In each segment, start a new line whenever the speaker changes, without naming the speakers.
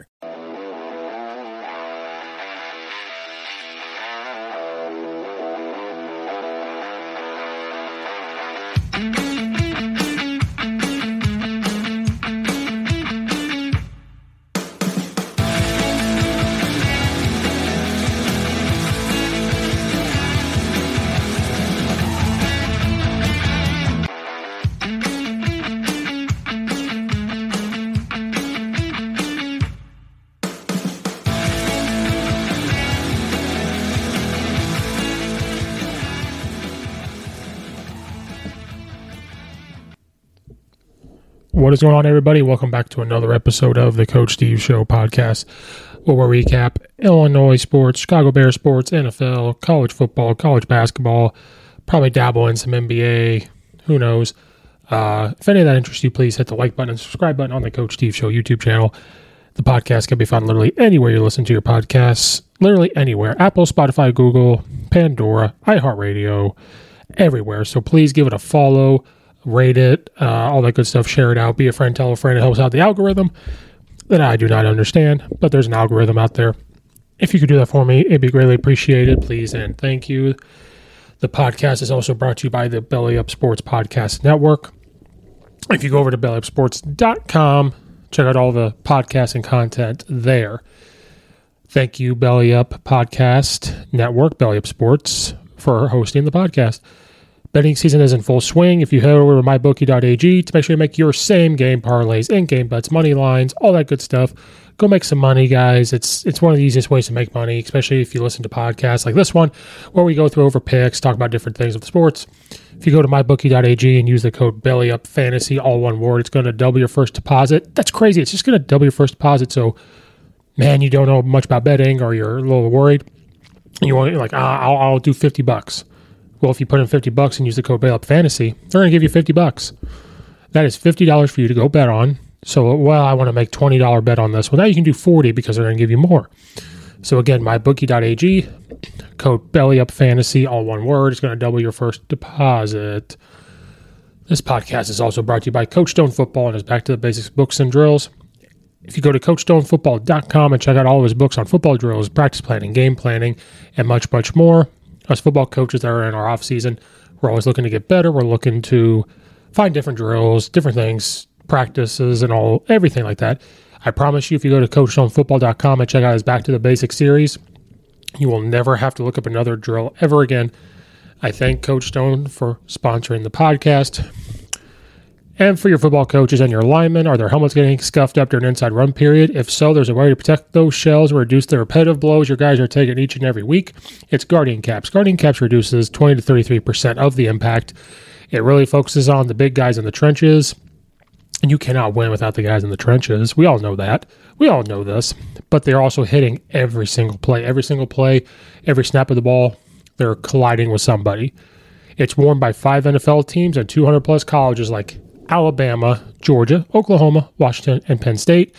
Center.
What is going on, everybody? Welcome back to another episode of the Coach Steve Show podcast, where we recap Illinois sports, Chicago Bears sports, NFL, college football, college basketball, probably dabble in some NBA. Who knows? Uh, if any of that interests you, please hit the like button and subscribe button on the Coach Steve Show YouTube channel. The podcast can be found literally anywhere you listen to your podcasts, literally anywhere Apple, Spotify, Google, Pandora, iHeartRadio, everywhere. So please give it a follow rate it, uh, all that good stuff. Share it out. Be a friend, tell a friend. It helps out the algorithm that I do not understand, but there's an algorithm out there. If you could do that for me, it'd be greatly appreciated. Please and thank you. The podcast is also brought to you by the Belly Up Sports Podcast Network. If you go over to bellyupsports.com, check out all the podcasts and content there. Thank you, Belly Up Podcast Network, Belly Up Sports, for hosting the podcast. Betting season is in full swing. If you head over to mybookie.ag to make sure you make your same game parlays, in game bets, money lines, all that good stuff, go make some money, guys. It's it's one of the easiest ways to make money, especially if you listen to podcasts like this one, where we go through over picks, talk about different things of sports. If you go to mybookie.ag and use the code BELLYUPFANTASY, all one word, it's going to double your first deposit. That's crazy. It's just going to double your first deposit. So, man, you don't know much about betting or you're a little worried. You want like, ah, I'll, I'll do 50 bucks. Well, if you put in 50 bucks and use the code BAILUP Fantasy, they're going to give you 50 bucks. That is $50 for you to go bet on. So, well, I want to make $20 bet on this. Well, now you can do 40 because they're going to give you more. So again, mybookie.ag, code BELLYUP Fantasy, all one word. It's going to double your first deposit. This podcast is also brought to you by Coach Stone Football and is back to the basics books and drills. If you go to CoachStoneFootball.com and check out all of his books on football drills, practice planning, game planning, and much, much more, us football coaches that are in our off season, we're always looking to get better. We're looking to find different drills, different things, practices, and all everything like that. I promise you, if you go to CoachStoneFootball.com and check out his Back to the Basics series, you will never have to look up another drill ever again. I thank Coach Stone for sponsoring the podcast. And for your football coaches and your linemen, are their helmets getting scuffed up during an inside run period? If so, there's a way to protect those shells or reduce the repetitive blows your guys are taking each and every week. It's Guardian Caps. Guardian Caps reduces 20 to 33% of the impact. It really focuses on the big guys in the trenches. And you cannot win without the guys in the trenches. We all know that. We all know this. But they're also hitting every single play. Every single play, every snap of the ball, they're colliding with somebody. It's worn by five NFL teams and 200 plus colleges like Alabama, Georgia, Oklahoma, Washington, and Penn State.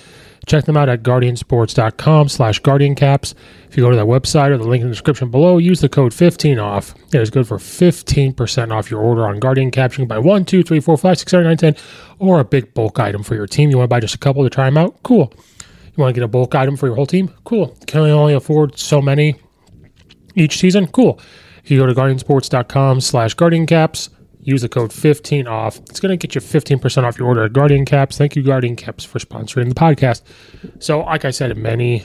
Check them out at guardiansports.com slash guardiancaps. If you go to that website or the link in the description below, use the code 15 off. It is good for 15% off your order on Guardian Caps. You can buy one, two, three, four, five, six, seven, nine, ten, or a big bulk item for your team. You want to buy just a couple to try them out? Cool. You want to get a bulk item for your whole team? Cool. Can you only afford so many each season? Cool. If you go to guardiansports.com slash guardiancaps, use the code 15 off. It's going to get you 15% off your order at Guardian Caps. Thank you, Guardian Caps, for sponsoring the podcast. So, like I said in many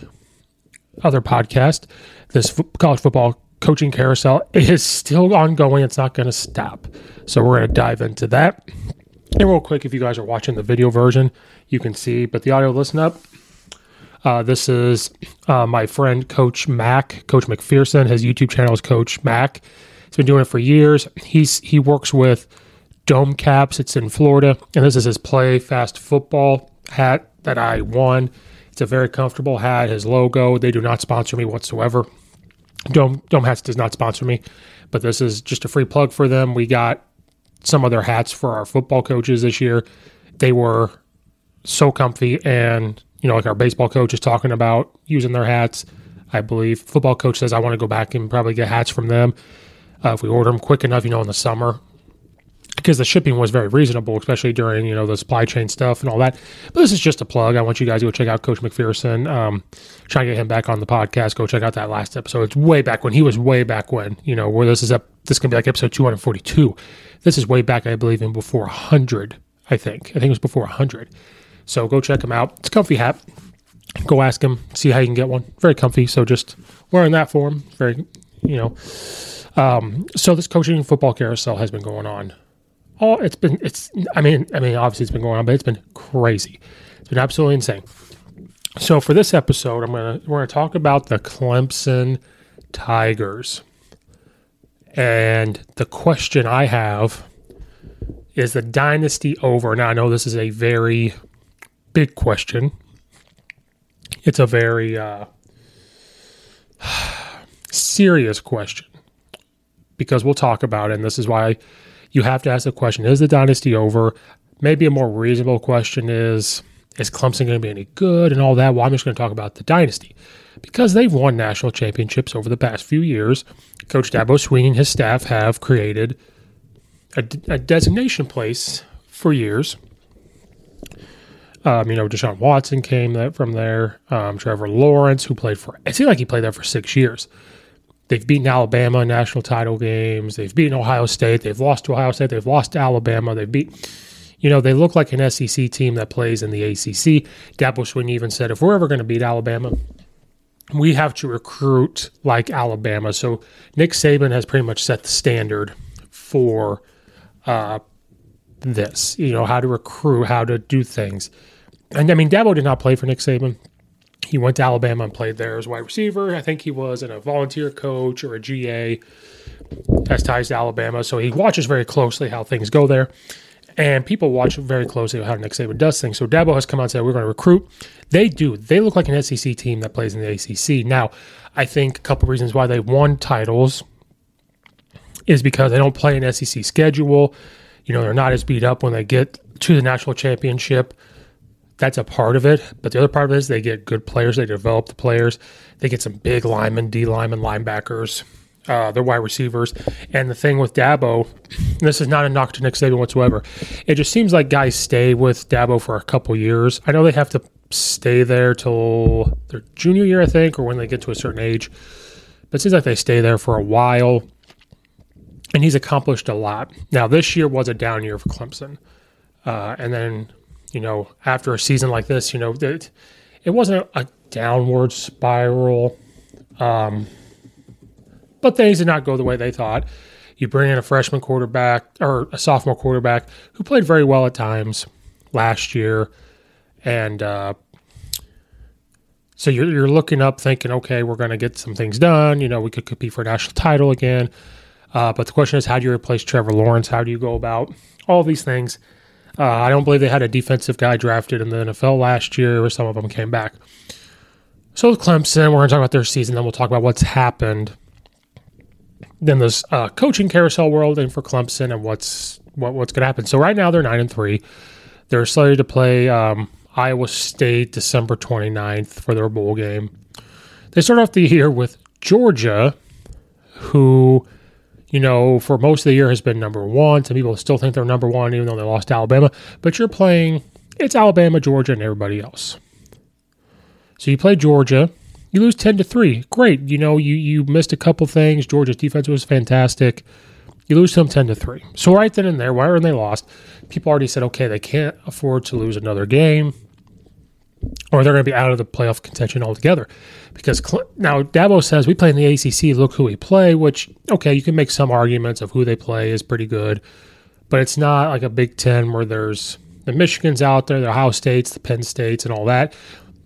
other podcasts, this college football coaching carousel is still ongoing. It's not going to stop. So, we're going to dive into that. And real quick, if you guys are watching the video version, you can see, but the audio, listen up. Uh, this is uh, my friend Coach Mac, Coach McPherson. His YouTube channel is Coach Mac. He's been doing it for years. He's he works with Dome Caps. It's in Florida, and this is his Play Fast Football hat that I won. It's a very comfortable hat. His logo. They do not sponsor me whatsoever. Dome Dome Hats does not sponsor me, but this is just a free plug for them. We got some of their hats for our football coaches this year. They were so comfy and you know, like our baseball coach is talking about using their hats. I believe football coach says I want to go back and probably get hats from them uh, if we order them quick enough, you know, in the summer because the shipping was very reasonable, especially during you know the supply chain stuff and all that. But this is just a plug. I want you guys to go check out Coach McPherson. Um, try to get him back on the podcast. Go check out that last episode. It's way back when he was way back when. You know where this is up. This can be like episode two hundred forty two. This is way back, I believe, in before hundred. I think. I think it was before hundred. So go check him out. It's comfy hat. Go ask him, see how you can get one. Very comfy. So just wearing that for him. Very, you know. Um, so this coaching football carousel has been going on. Oh, it's been it's. I mean, I mean, obviously it's been going on, but it's been crazy. It's been absolutely insane. So for this episode, I'm gonna we're gonna talk about the Clemson Tigers, and the question I have is the dynasty over? Now I know this is a very big question. It's a very uh, serious question because we'll talk about it, and this is why you have to ask the question: Is the dynasty over? Maybe a more reasonable question is: Is Clemson going to be any good, and all that? Well, I'm just going to talk about the dynasty because they've won national championships over the past few years. Coach Dabo Swinney and his staff have created a, a designation place for years um, you know, Deshaun Watson came that from there. Um, Trevor Lawrence, who played for, it seemed like he played there for six years. They've beaten Alabama in national title games. They've beaten Ohio State. They've lost to Ohio State. They've lost to Alabama. They've beat, you know, they look like an SEC team that plays in the ACC. Dabo Swinney even said, if we're ever going to beat Alabama, we have to recruit like Alabama. So Nick Saban has pretty much set the standard for uh, this, you know, how to recruit, how to do things. And I mean, Dabo did not play for Nick Saban. He went to Alabama and played there as wide receiver. I think he was in a volunteer coach or a GA, has ties to Alabama. So he watches very closely how things go there. And people watch very closely how Nick Saban does things. So Dabo has come out and said, we're going to recruit. They do. They look like an SEC team that plays in the ACC. Now, I think a couple reasons why they won titles is because they don't play an SEC schedule. You know, they're not as beat up when they get to the national championship that's a part of it. But the other part of it is they get good players. They develop the players. They get some big linemen, D linemen, linebackers. Uh, they're wide receivers. And the thing with Dabo, this is not a knock to Nick Saban whatsoever. It just seems like guys stay with Dabo for a couple years. I know they have to stay there till their junior year, I think, or when they get to a certain age. But it seems like they stay there for a while. And he's accomplished a lot. Now, this year was a down year for Clemson. Uh, and then you know, after a season like this, you know, it, it wasn't a downward spiral. Um, but things did not go the way they thought. You bring in a freshman quarterback or a sophomore quarterback who played very well at times last year. And uh, so you're, you're looking up thinking, okay, we're going to get some things done. You know, we could compete for a national title again. Uh, but the question is, how do you replace Trevor Lawrence? How do you go about all these things? Uh, I don't believe they had a defensive guy drafted in the NFL last year, or some of them came back. So with Clemson, we're going to talk about their season, then we'll talk about what's happened. Then this uh, coaching carousel world, and for Clemson, and what's what, what's going to happen. So right now they're nine and three. They're slated to play um, Iowa State December 29th for their bowl game. They start off the year with Georgia, who, you know, for most of the year has been number one. Some people still think they're number one, even though they lost to Alabama. But you're playing, it's Alabama, Georgia, and everybody else. So you play Georgia, you lose 10 to 3. Great. You know, you, you missed a couple things. Georgia's defense was fantastic. You lose them 10 to 3. So right then and there, why aren't they lost? People already said, okay, they can't afford to lose another game or they're going to be out of the playoff contention altogether. Because now Dabo says we play in the ACC. Look who we play. Which okay, you can make some arguments of who they play is pretty good, but it's not like a Big Ten where there's the Michigans out there, the Ohio States, the Penn States, and all that.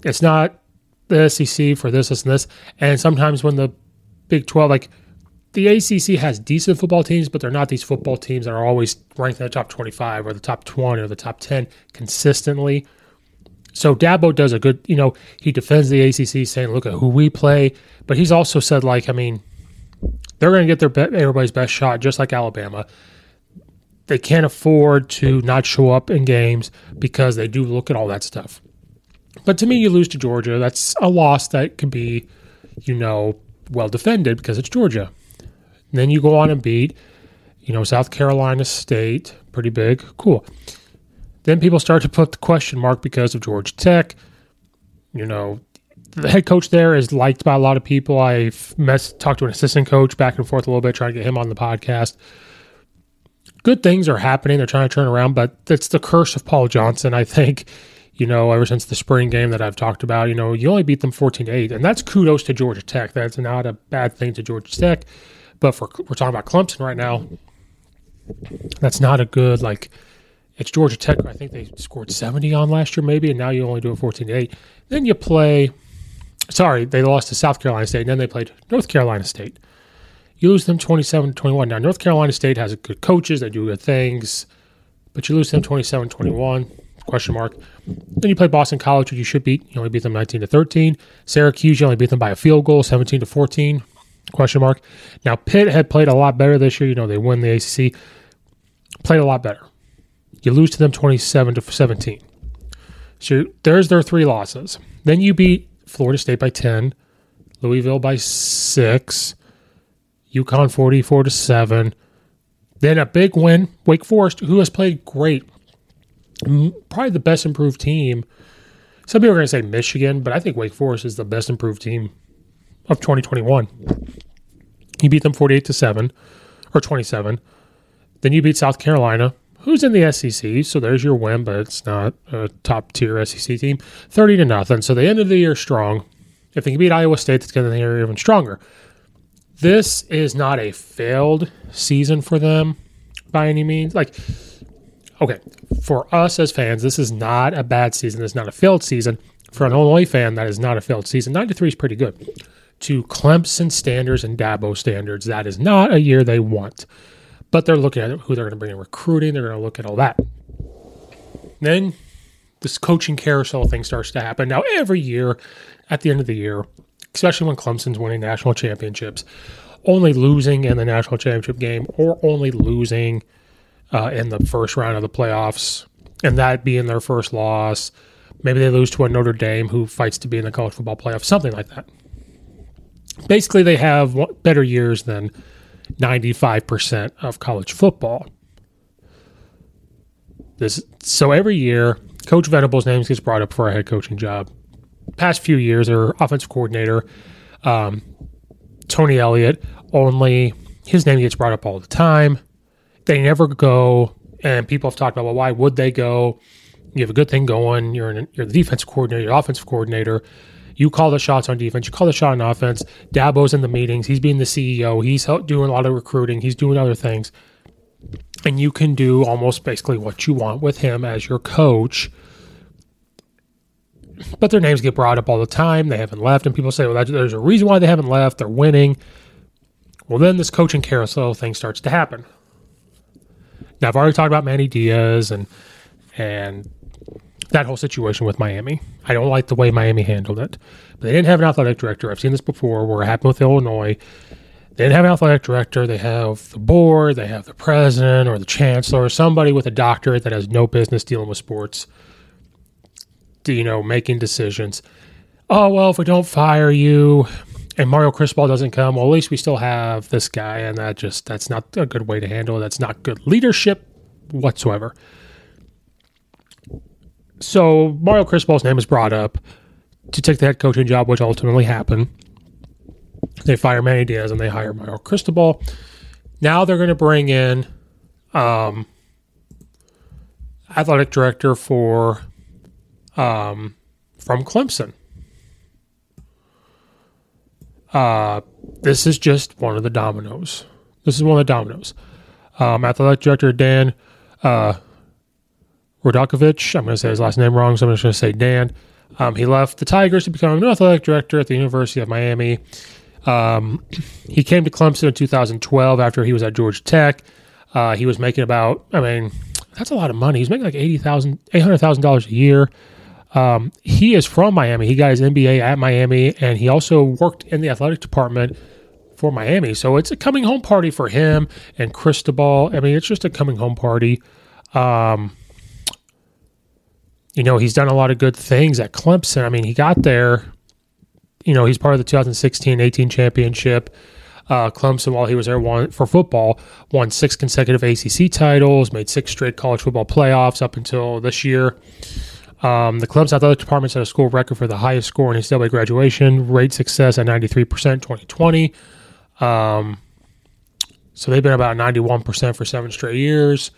It's not the SEC for this, this, and this. And sometimes when the Big Twelve, like the ACC has decent football teams, but they're not these football teams that are always ranked in the top 25 or the top 20 or the top 10 consistently. So Dabo does a good, you know, he defends the ACC saying, look at who we play. But he's also said, like, I mean, they're going to get their be- everybody's best shot, just like Alabama. They can't afford to not show up in games because they do look at all that stuff. But to me, you lose to Georgia. That's a loss that can be, you know, well defended because it's Georgia. And then you go on and beat, you know, South Carolina State, pretty big, cool. Then people start to put the question mark because of Georgia Tech. You know, the head coach there is liked by a lot of people. I've talked to an assistant coach back and forth a little bit, trying to get him on the podcast. Good things are happening. They're trying to turn around, but that's the curse of Paul Johnson, I think. You know, ever since the spring game that I've talked about, you know, you only beat them 14 to 8. And that's kudos to Georgia Tech. That's not a bad thing to Georgia Tech. But for we're talking about Clemson right now, that's not a good, like, it's Georgia Tech. I think they scored 70 on last year, maybe, and now you only do it 14 to 8. Then you play, sorry, they lost to South Carolina State, and then they played North Carolina State. You lose them 27 21. Now, North Carolina State has good coaches, they do good things, but you lose them 27 21. Question mark. Then you play Boston College, which you should beat. You only beat them 19 to 13. Syracuse, you only beat them by a field goal, 17 to 14. Question mark. Now Pitt had played a lot better this year. You know they win the ACC. Played a lot better. You lose to them 27 to 17. So there's their three losses. Then you beat Florida State by 10, Louisville by 6, UConn 44 to 7. Then a big win, Wake Forest, who has played great. Probably the best improved team. Some people are going to say Michigan, but I think Wake Forest is the best improved team of 2021. You beat them 48 to 7 or 27. Then you beat South Carolina who's in the SEC. So there's your win, but it's not a top tier SEC team. 30 to nothing. So the end of the year strong. If they can beat Iowa State, that's going to be even stronger. This is not a failed season for them by any means. Like, okay, for us as fans, this is not a bad season. It's not a failed season. For an Illinois fan, that is not a failed season. 93 is pretty good. To Clemson standards and Dabo standards, that is not a year they want but they're looking at who they're going to bring in recruiting. They're going to look at all that. Then this coaching carousel thing starts to happen. Now, every year at the end of the year, especially when Clemson's winning national championships, only losing in the national championship game or only losing uh, in the first round of the playoffs, and that being their first loss. Maybe they lose to a Notre Dame who fights to be in the college football playoff, something like that. Basically, they have better years than 95% of college football. This so every year, Coach Venables' name gets brought up for a head coaching job. Past few years, their offensive coordinator, um, Tony Elliott, only his name gets brought up all the time. They never go, and people have talked about, well, why would they go? You have a good thing going. You're you're the defensive coordinator, offensive coordinator. You call the shots on defense. You call the shot on offense. Dabo's in the meetings. He's being the CEO. He's doing a lot of recruiting. He's doing other things. And you can do almost basically what you want with him as your coach. But their names get brought up all the time. They haven't left. And people say, well, there's a reason why they haven't left. They're winning. Well, then this coaching carousel thing starts to happen. Now, I've already talked about Manny Diaz and and that whole situation with Miami. I don't like the way Miami handled it. But they didn't have an athletic director. I've seen this before where it happened with Illinois. They didn't have an athletic director. They have the board, they have the president or the chancellor, or somebody with a doctorate that has no business dealing with sports. you know, making decisions. Oh, well, if we don't fire you and Mario Cristobal doesn't come, well, at least we still have this guy. And that just, that's not a good way to handle it. That's not good leadership whatsoever. So Mario Cristobal's name is brought up to take the head coaching job, which ultimately happened. They fire Manny Diaz and they hire Mario Cristobal. Now they're going to bring in um, athletic director for um, from Clemson. Uh, this is just one of the dominoes. This is one of the dominoes. Um, athletic director Dan uh, Radakovich. I'm going to say his last name wrong, so I'm just going to say Dan. Um, he left the Tigers to become an athletic director at the University of Miami. Um, he came to Clemson in 2012 after he was at Georgia Tech. Uh, he was making about, I mean, that's a lot of money. He's making like $80,000, $800,000 a year. Um, he is from Miami. He got his MBA at Miami, and he also worked in the athletic department for Miami. So it's a coming home party for him and Cristobal. I mean, it's just a coming home party. Um, you know, he's done a lot of good things at Clemson. I mean, he got there, you know, he's part of the 2016 18 championship. Uh, Clemson, while he was there, won for football, won six consecutive ACC titles, made six straight college football playoffs up until this year. Um, the club's athletic department set a school record for the highest score in NCAA graduation rate success at 93% 2020. Um, so they've been about 91% for seven straight years.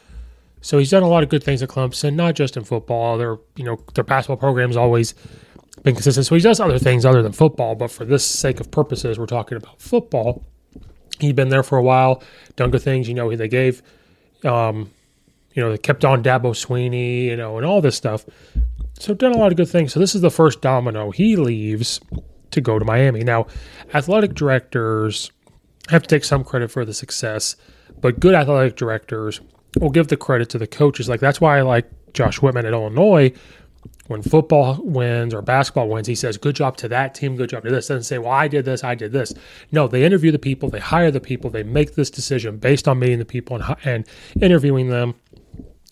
So he's done a lot of good things at Clemson, not just in football. Their you know their basketball program's always been consistent. So he does other things other than football. But for this sake of purposes, we're talking about football. He'd been there for a while, done good things. You know, they gave, um, you know, they kept on Dabo Swinney, you know, and all this stuff. So done a lot of good things. So this is the first domino. He leaves to go to Miami. Now, athletic directors have to take some credit for the success, but good athletic directors will give the credit to the coaches. Like that's why I like Josh Whitman at Illinois. When football wins or basketball wins, he says, "Good job to that team. Good job to this." Doesn't say, "Well, I did this. I did this." No, they interview the people. They hire the people. They make this decision based on meeting the people and, and interviewing them.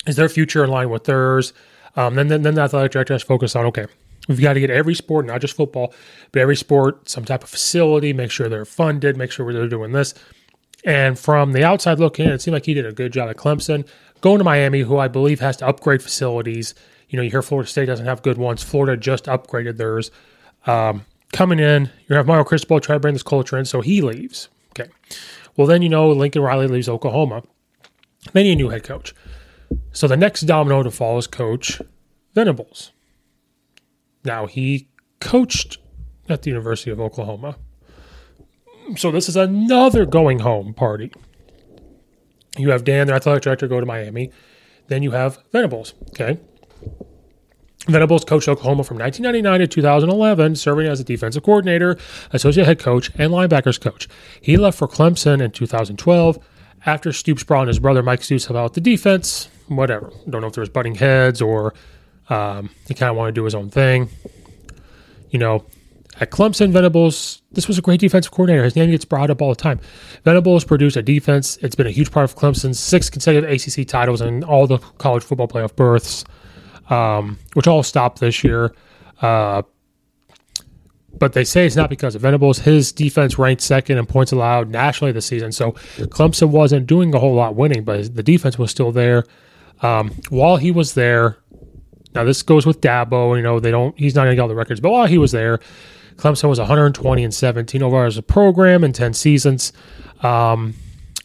Is their future in line with theirs? Um, then, then, then the athletic director has to focus on okay, we've got to get every sport, not just football, but every sport some type of facility. Make sure they're funded. Make sure they're doing this. And from the outside looking in, it seemed like he did a good job at Clemson. Going to Miami, who I believe has to upgrade facilities. You know, you hear Florida State doesn't have good ones. Florida just upgraded theirs. Um, coming in, to have Mario Cristobal try to bring this culture in, so he leaves. Okay. Well, then you know Lincoln Riley leaves Oklahoma. Then you need a new head coach. So the next domino to fall is Coach Venables. Now, he coached at the University of Oklahoma. So this is another going home party. You have Dan, the athletic director, go to Miami. Then you have Venables. Okay. Venables coached Oklahoma from 1999 to 2011, serving as a defensive coordinator, associate head coach, and linebackers coach. He left for Clemson in 2012 after Stoops brought his brother Mike Stoops about the defense. Whatever. Don't know if there was butting heads or um, he kind of wanted to do his own thing. You know, at Clemson, Venables, this was a great defensive coordinator. His name gets brought up all the time. Venables produced a defense. It's been a huge part of Clemson's six consecutive ACC titles and all the college football playoff berths, um, which all stopped this year. Uh, but they say it's not because of Venables. His defense ranked second in points allowed nationally this season. So Clemson wasn't doing a whole lot winning, but the defense was still there. Um, while he was there, now this goes with Dabo. You know they don't. He's not going to get all the records, but while he was there, Clemson was 120 and 17 overall as a program in 10 seasons. Um,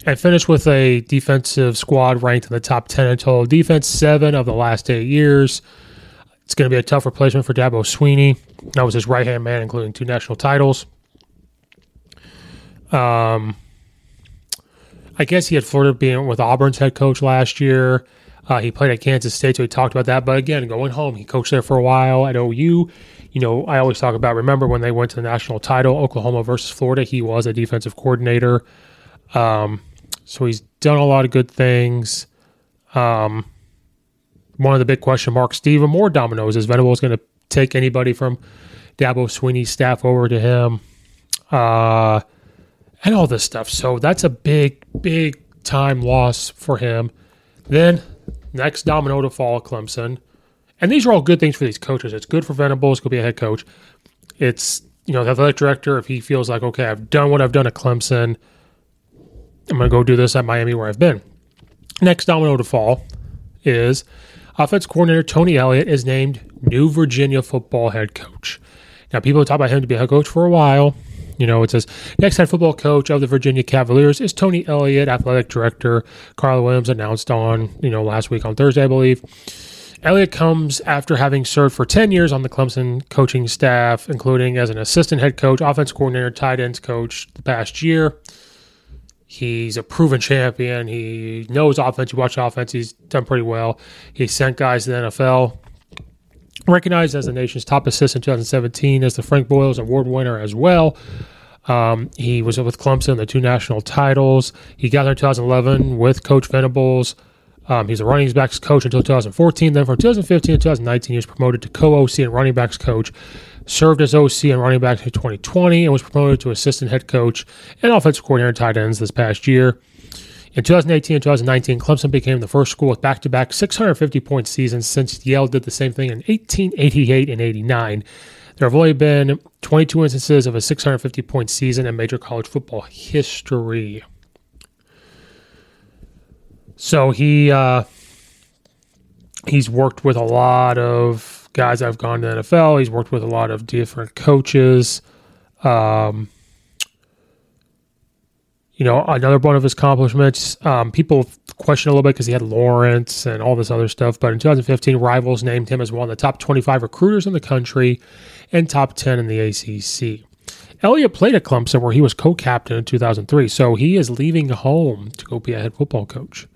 and finished with a defensive squad ranked in the top 10 in total defense, seven of the last eight years. It's going to be a tough replacement for Dabo Swinney. That was his right hand man, including two national titles. Um, I guess he had Florida being with Auburn's head coach last year. Uh, he played at Kansas State, so he talked about that. But again, going home, he coached there for a while at OU you know, I always talk about remember when they went to the national title, Oklahoma versus Florida, he was a defensive coordinator. Um, so he's done a lot of good things. Um, one of the big question marks, Stephen Moore dominoes, is Venables going to take anybody from Dabo Swinney's staff over to him? Uh, and all this stuff. So that's a big, big time loss for him. Then next domino to fall, Clemson And these are all good things for these coaches. It's good for Venables to be a head coach. It's, you know, the athletic director, if he feels like, okay, I've done what I've done at Clemson, I'm going to go do this at Miami where I've been. Next domino to fall is offense coordinator Tony Elliott is named new Virginia football head coach. Now, people have talked about him to be a head coach for a while. You know, it says next head football coach of the Virginia Cavaliers is Tony Elliott, athletic director. Carl Williams announced on, you know, last week on Thursday, I believe. Elliott comes after having served for 10 years on the Clemson coaching staff, including as an assistant head coach, offense coordinator, tight ends coach the past year. He's a proven champion. He knows offense. You watch offense, he's done pretty well. He sent guys to the NFL. Recognized as the nation's top assistant in 2017 as the Frank Broyles Award winner as well. Um, he was with Clemson, the two national titles. He got there in 2011 with Coach Venables. Um, he's a running backs coach until 2014. Then from 2015 to 2019, he was promoted to co-OC and running backs coach. Served as OC and running backs in 2020 and was promoted to assistant head coach and offensive coordinator and tight ends this past year. In 2018 and 2019, Clemson became the first school with back-to-back 650 point seasons since Yale did the same thing in 1888 and 89. There have only been 22 instances of a 650 point season in major college football history. So he uh, he's worked with a lot of guys that have gone to the NFL. He's worked with a lot of different coaches. Um, you know, another one of his accomplishments. Um, people question a little bit because he had Lawrence and all this other stuff. But in 2015, Rivals named him as one of the top 25 recruiters in the country and top 10 in the ACC. Elliott played at Clemson where he was co-captain in 2003, so he is leaving home to go be a head football coach.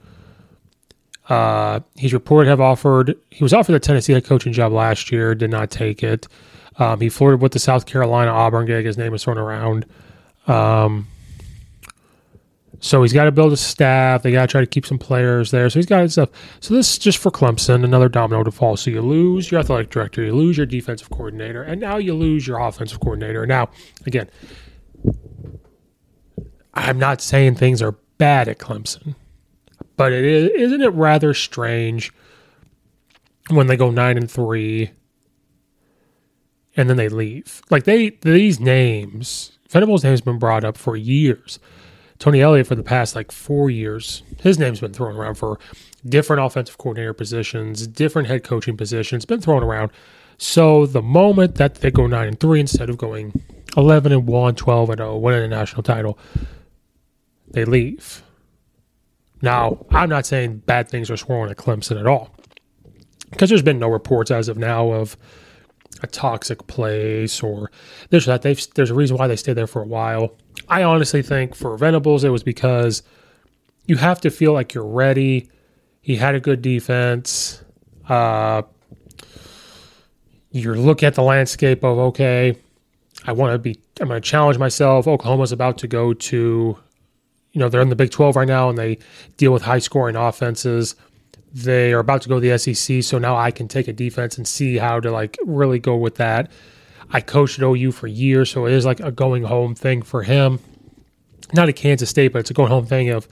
Uh, he's reported to have offered. He was offered the Tennessee head coaching job last year, did not take it. Um, he flirted with the South Carolina Auburn gig. His name is thrown around. Um, so he's got to build a staff. They got to try to keep some players there. So he's got stuff. So this is just for Clemson, another domino to fall. So you lose your athletic director, you lose your defensive coordinator, and now you lose your offensive coordinator. Now, again, I'm not saying things are bad at Clemson. But it is, isn't it rather strange when they go nine and three, and then they leave? Like they these names, Venables' name has been brought up for years. Tony Elliott for the past like four years, his name's been thrown around for different offensive coordinator positions, different head coaching positions, been thrown around. So the moment that they go nine and three instead of going eleven and 1, 12 and 0, winning a national title, they leave. Now, I'm not saying bad things are swirling at Clemson at all, because there's been no reports as of now of a toxic place or this or that. They've, there's a reason why they stayed there for a while. I honestly think for Venables, it was because you have to feel like you're ready. He had a good defense. Uh, you're looking at the landscape of okay, I want to be. I'm going to challenge myself. Oklahoma's about to go to you know, they're in the Big 12 right now and they deal with high scoring offenses. They are about to go to the SEC, so now I can take a defense and see how to like really go with that. I coached at OU for years, so it is like a going home thing for him. Not at Kansas State, but it's a going home thing of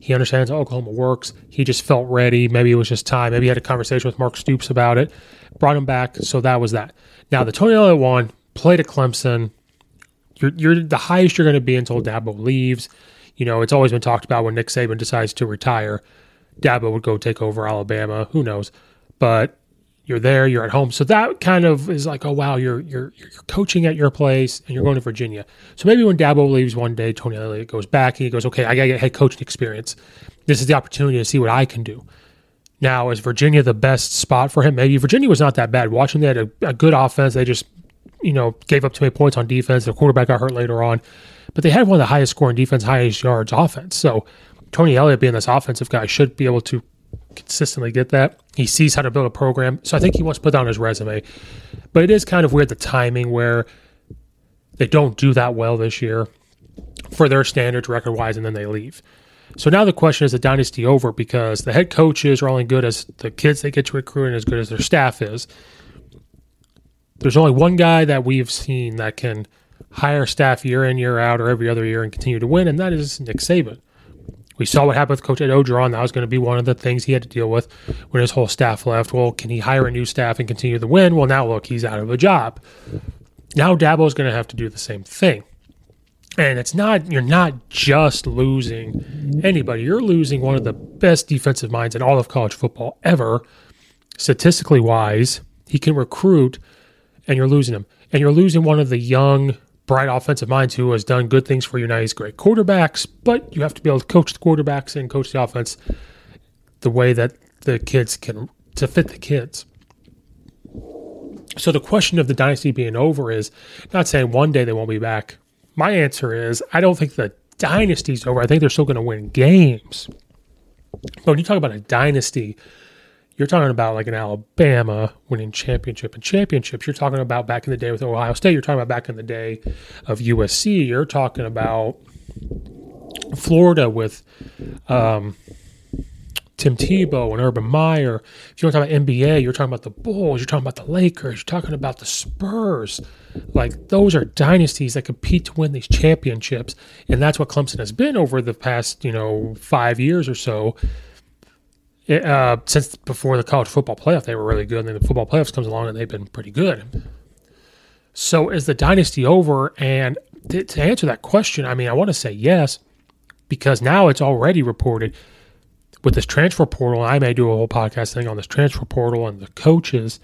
he understands how Oklahoma works. He just felt ready. Maybe it was just time. Maybe he had a conversation with Mark Stoops about it, brought him back. So that was that. Now the Tony Elliott one played at Clemson. You're, you're the highest you're going to be until Dabo leaves. You know, it's always been talked about when Nick Saban decides to retire, Dabo would go take over Alabama. Who knows? But you're there, you're at home. So that kind of is like, oh wow, you're you're you're coaching at your place and you're going to Virginia. So maybe when Dabo leaves one day, Tony Elliott goes back and he goes, okay, I gotta get head coaching experience. This is the opportunity to see what I can do. Now, is Virginia the best spot for him? Maybe Virginia was not that bad. Watching they had a, a good offense. They just, you know, gave up too many points on defense. Their quarterback got hurt later on but they had one of the highest scoring defense, highest yards offense. So Tony Elliott being this offensive guy should be able to consistently get that. He sees how to build a program. So I think he wants to put down his resume. But it is kind of weird the timing where they don't do that well this year for their standards record wise and then they leave. So now the question is the dynasty over because the head coaches are only good as the kids they get to recruit and as good as their staff is. There's only one guy that we've seen that can – hire staff year in, year out, or every other year and continue to win, and that is Nick Saban. We saw what happened with Coach Ed Orgeron. That was going to be one of the things he had to deal with when his whole staff left. Well, can he hire a new staff and continue to win? Well, now look, he's out of a job. Now Dabo's going to have to do the same thing. And it's not, you're not just losing anybody. You're losing one of the best defensive minds in all of college football ever, statistically wise. He can recruit, and you're losing him. And you're losing one of the young, bright offensive minds who has done good things for you. Now he's great quarterbacks, but you have to be able to coach the quarterbacks and coach the offense the way that the kids can, to fit the kids. So the question of the dynasty being over is not saying one day they won't be back. My answer is I don't think the dynasty's over. I think they're still going to win games. But when you talk about a dynasty, you're talking about like an Alabama winning championship and championships. You're talking about back in the day with Ohio State. You're talking about back in the day of USC. You're talking about Florida with um, Tim Tebow and Urban Meyer. If you want to talk about NBA, you're talking about the Bulls, you're talking about the Lakers, you're talking about the Spurs. Like those are dynasties that compete to win these championships, and that's what Clemson has been over the past you know five years or so. It, uh, since before the college football playoff, they were really good, and then the football playoffs comes along, and they've been pretty good. So is the dynasty over? And to, to answer that question, I mean, I want to say yes, because now it's already reported with this transfer portal, I may do a whole podcast thing on this transfer portal and the coaches.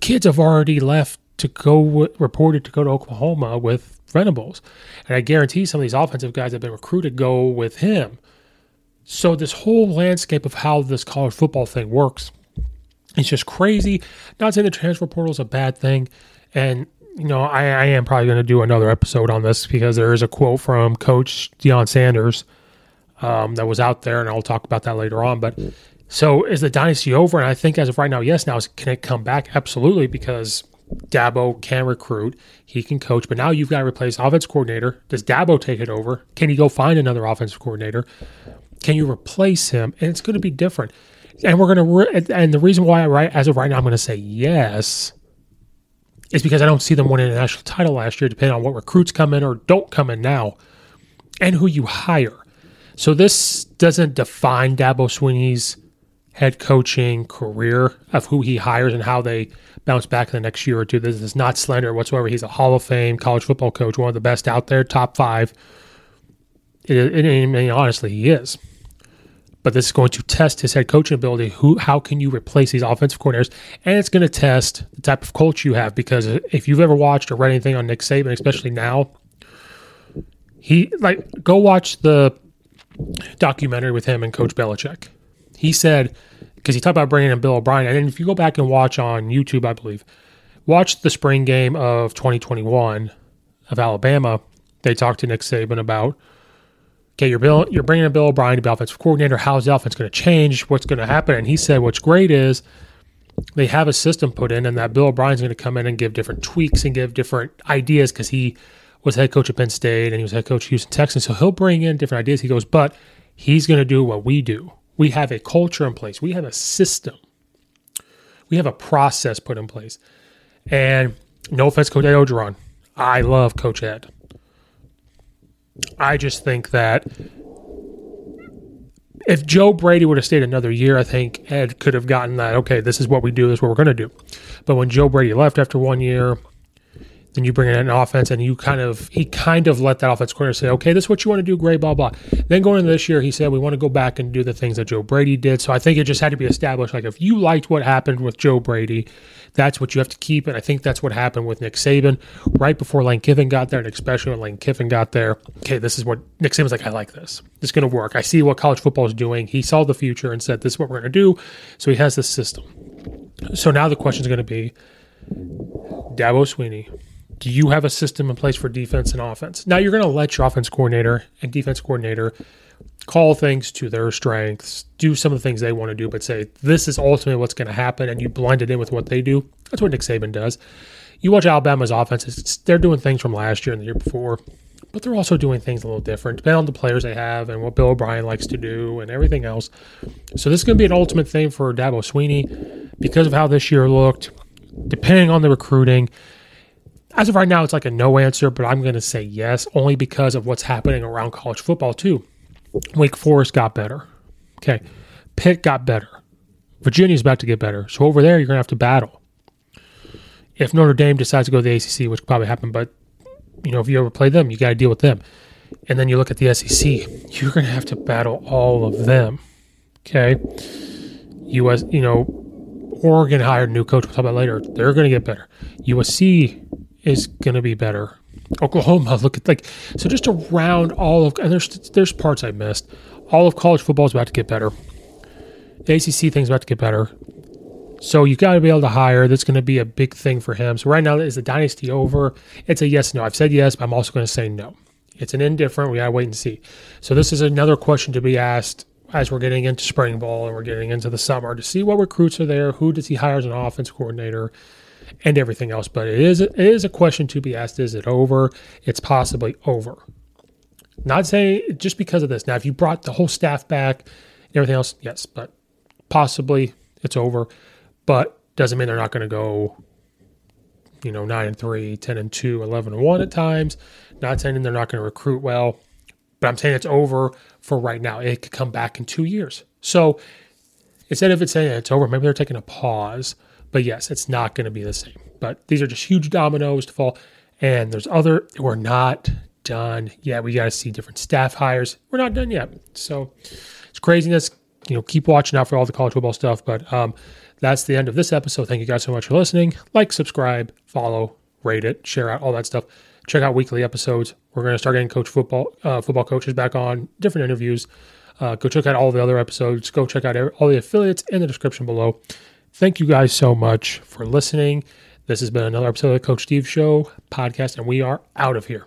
Kids have already left to go reported to go to Oklahoma with Venables, and I guarantee some of these offensive guys have been recruited go with him. So this whole landscape of how this college football thing works, it's just crazy. Not saying the transfer portal is a bad thing, and you know I, I am probably going to do another episode on this because there is a quote from Coach Deion Sanders um, that was out there, and I'll talk about that later on. But so is the dynasty over? And I think as of right now, yes. Now can it come back? Absolutely, because Dabo can recruit, he can coach, but now you've got to replace offense coordinator. Does Dabo take it over? Can he go find another offensive coordinator? Can you replace him? And it's going to be different. And we're going to, re- and the reason why, I right as of right now, I'm going to say yes is because I don't see them winning a national title last year, depending on what recruits come in or don't come in now, and who you hire. So this doesn't define Dabo Swinney's head coaching career of who he hires and how they bounce back in the next year or two. This is not slender whatsoever. He's a Hall of Fame college football coach, one of the best out there, top five. It, it, I mean, honestly, he is. But this is going to test his head coaching ability. Who, how can you replace these offensive coordinators? And it's going to test the type of coach you have. Because if you've ever watched or read anything on Nick Saban, especially now, he like go watch the documentary with him and Coach Belichick. He said, because he talked about bringing in Bill O'Brien, and if you go back and watch on YouTube, I believe, watch the spring game of 2021 of Alabama. They talked to Nick Saban about, okay, you're Bill, you're bringing in Bill O'Brien to be offensive coordinator. How's the offense going to change? What's going to happen? And he said, what's great is they have a system put in, and that Bill O'Brien's going to come in and give different tweaks and give different ideas because he was head coach at Penn State and he was head coach of Houston Texans. So he'll bring in different ideas. He goes, but he's going to do what we do. We have a culture in place. We have a system. We have a process put in place. And no offense, Coach Ed Orgeron. I love Coach Ed. I just think that if Joe Brady would have stayed another year, I think Ed could have gotten that, okay, this is what we do, this is what we're going to do. But when Joe Brady left after one year, then you bring in an offense and you kind of he kind of let that offense corner say, okay, this is what you want to do, great, blah blah. Then going into this year, he said we want to go back and do the things that Joe Brady did. So I think it just had to be established. Like if you liked what happened with Joe Brady, that's what you have to keep. And I think that's what happened with Nick Saban right before Lane Kiffin got there, and especially when Lane Kiffin got there. Okay, this is what Nick Saban's like. I like this. Is going to work. I see what college football is doing. He saw the future and said, "This is what we're going to do." So he has this system. So now the question is going to be, Dabo Swinney, do you have a system in place for defense and offense? Now you're going to let your offense coordinator and defense coordinator call things to their strengths, do some of the things they want to do, but say this is ultimately what's going to happen, and you blend it in with what they do. That's what Nick Saban does. You watch Alabama's offenses; they're doing things from last year and the year before, but they're also doing things a little different, depending on the players they have and what Bill O'Brien likes to do and everything else. So this is going to be an ultimate thing for Dabo Swinney because of how this year looked. Depending on the recruiting, as of right now, it's like a no answer, but I'm going to say yes, only because of what's happening around college football, too. Wake Forest got better. Okay. Pitt got better. Virginia's about to get better. So over there, you're going to have to battle. If Notre Dame decides to go to the ACC, which probably happen, but you know, if you ever play them, you got to deal with them. And then you look at the SEC, you're going to have to battle all of them. Okay. US, you know, Oregon hired a new coach. We'll talk about later. They're going to get better. USC is going to be better. Oklahoma, look at like so. Just around all of and there's there's parts I missed. All of college football is about to get better. The ACC thing's about to get better. So you got to be able to hire. That's going to be a big thing for him. So right now, is the dynasty over? It's a yes, no. I've said yes, but I'm also going to say no. It's an indifferent. We got to wait and see. So this is another question to be asked as we're getting into spring ball and we're getting into the summer to see what recruits are there, who does he hire as an offense coordinator, and everything else. But it is it is a question to be asked: Is it over? It's possibly over. Not saying just because of this. Now, if you brought the whole staff back everything else, yes, but possibly it's over. But doesn't mean they're not going to go, you know, 9 and 3, 10 and 2, 11 and 1 at times. Not saying they're not going to recruit well, but I'm saying it's over for right now. It could come back in two years. So instead of it saying it's over, maybe they're taking a pause. But yes, it's not going to be the same. But these are just huge dominoes to fall. And there's other, we're not done yet. We got to see different staff hires. We're not done yet. So it's craziness. You know, keep watching out for all the college football stuff. But um, that's the end of this episode. Thank you guys so much for listening. Like, subscribe, follow, rate it, share out, all that stuff. Check out weekly episodes. We're going to start getting coach football, uh, football coaches back on, different interviews. Uh, go check out all the other episodes. Go check out all the affiliates in the description below. Thank you guys so much for listening. This has been another episode of the Coach Steve Show podcast, and we are out of here.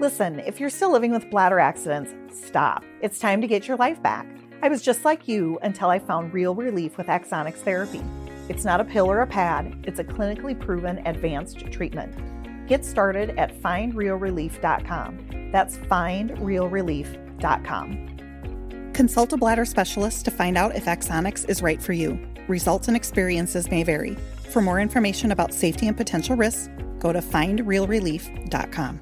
Listen, if you're still living with bladder accidents, stop. It's time to get your life back. I was just like you until I found real relief with Axonics therapy. It's not a pill or a pad, it's a clinically proven advanced treatment. Get started at findrealrelief.com. That's findrealrelief.com. Consult a bladder specialist to find out if Axonics is right for you. Results and experiences may vary. For more information about safety and potential risks, go to findrealrelief.com.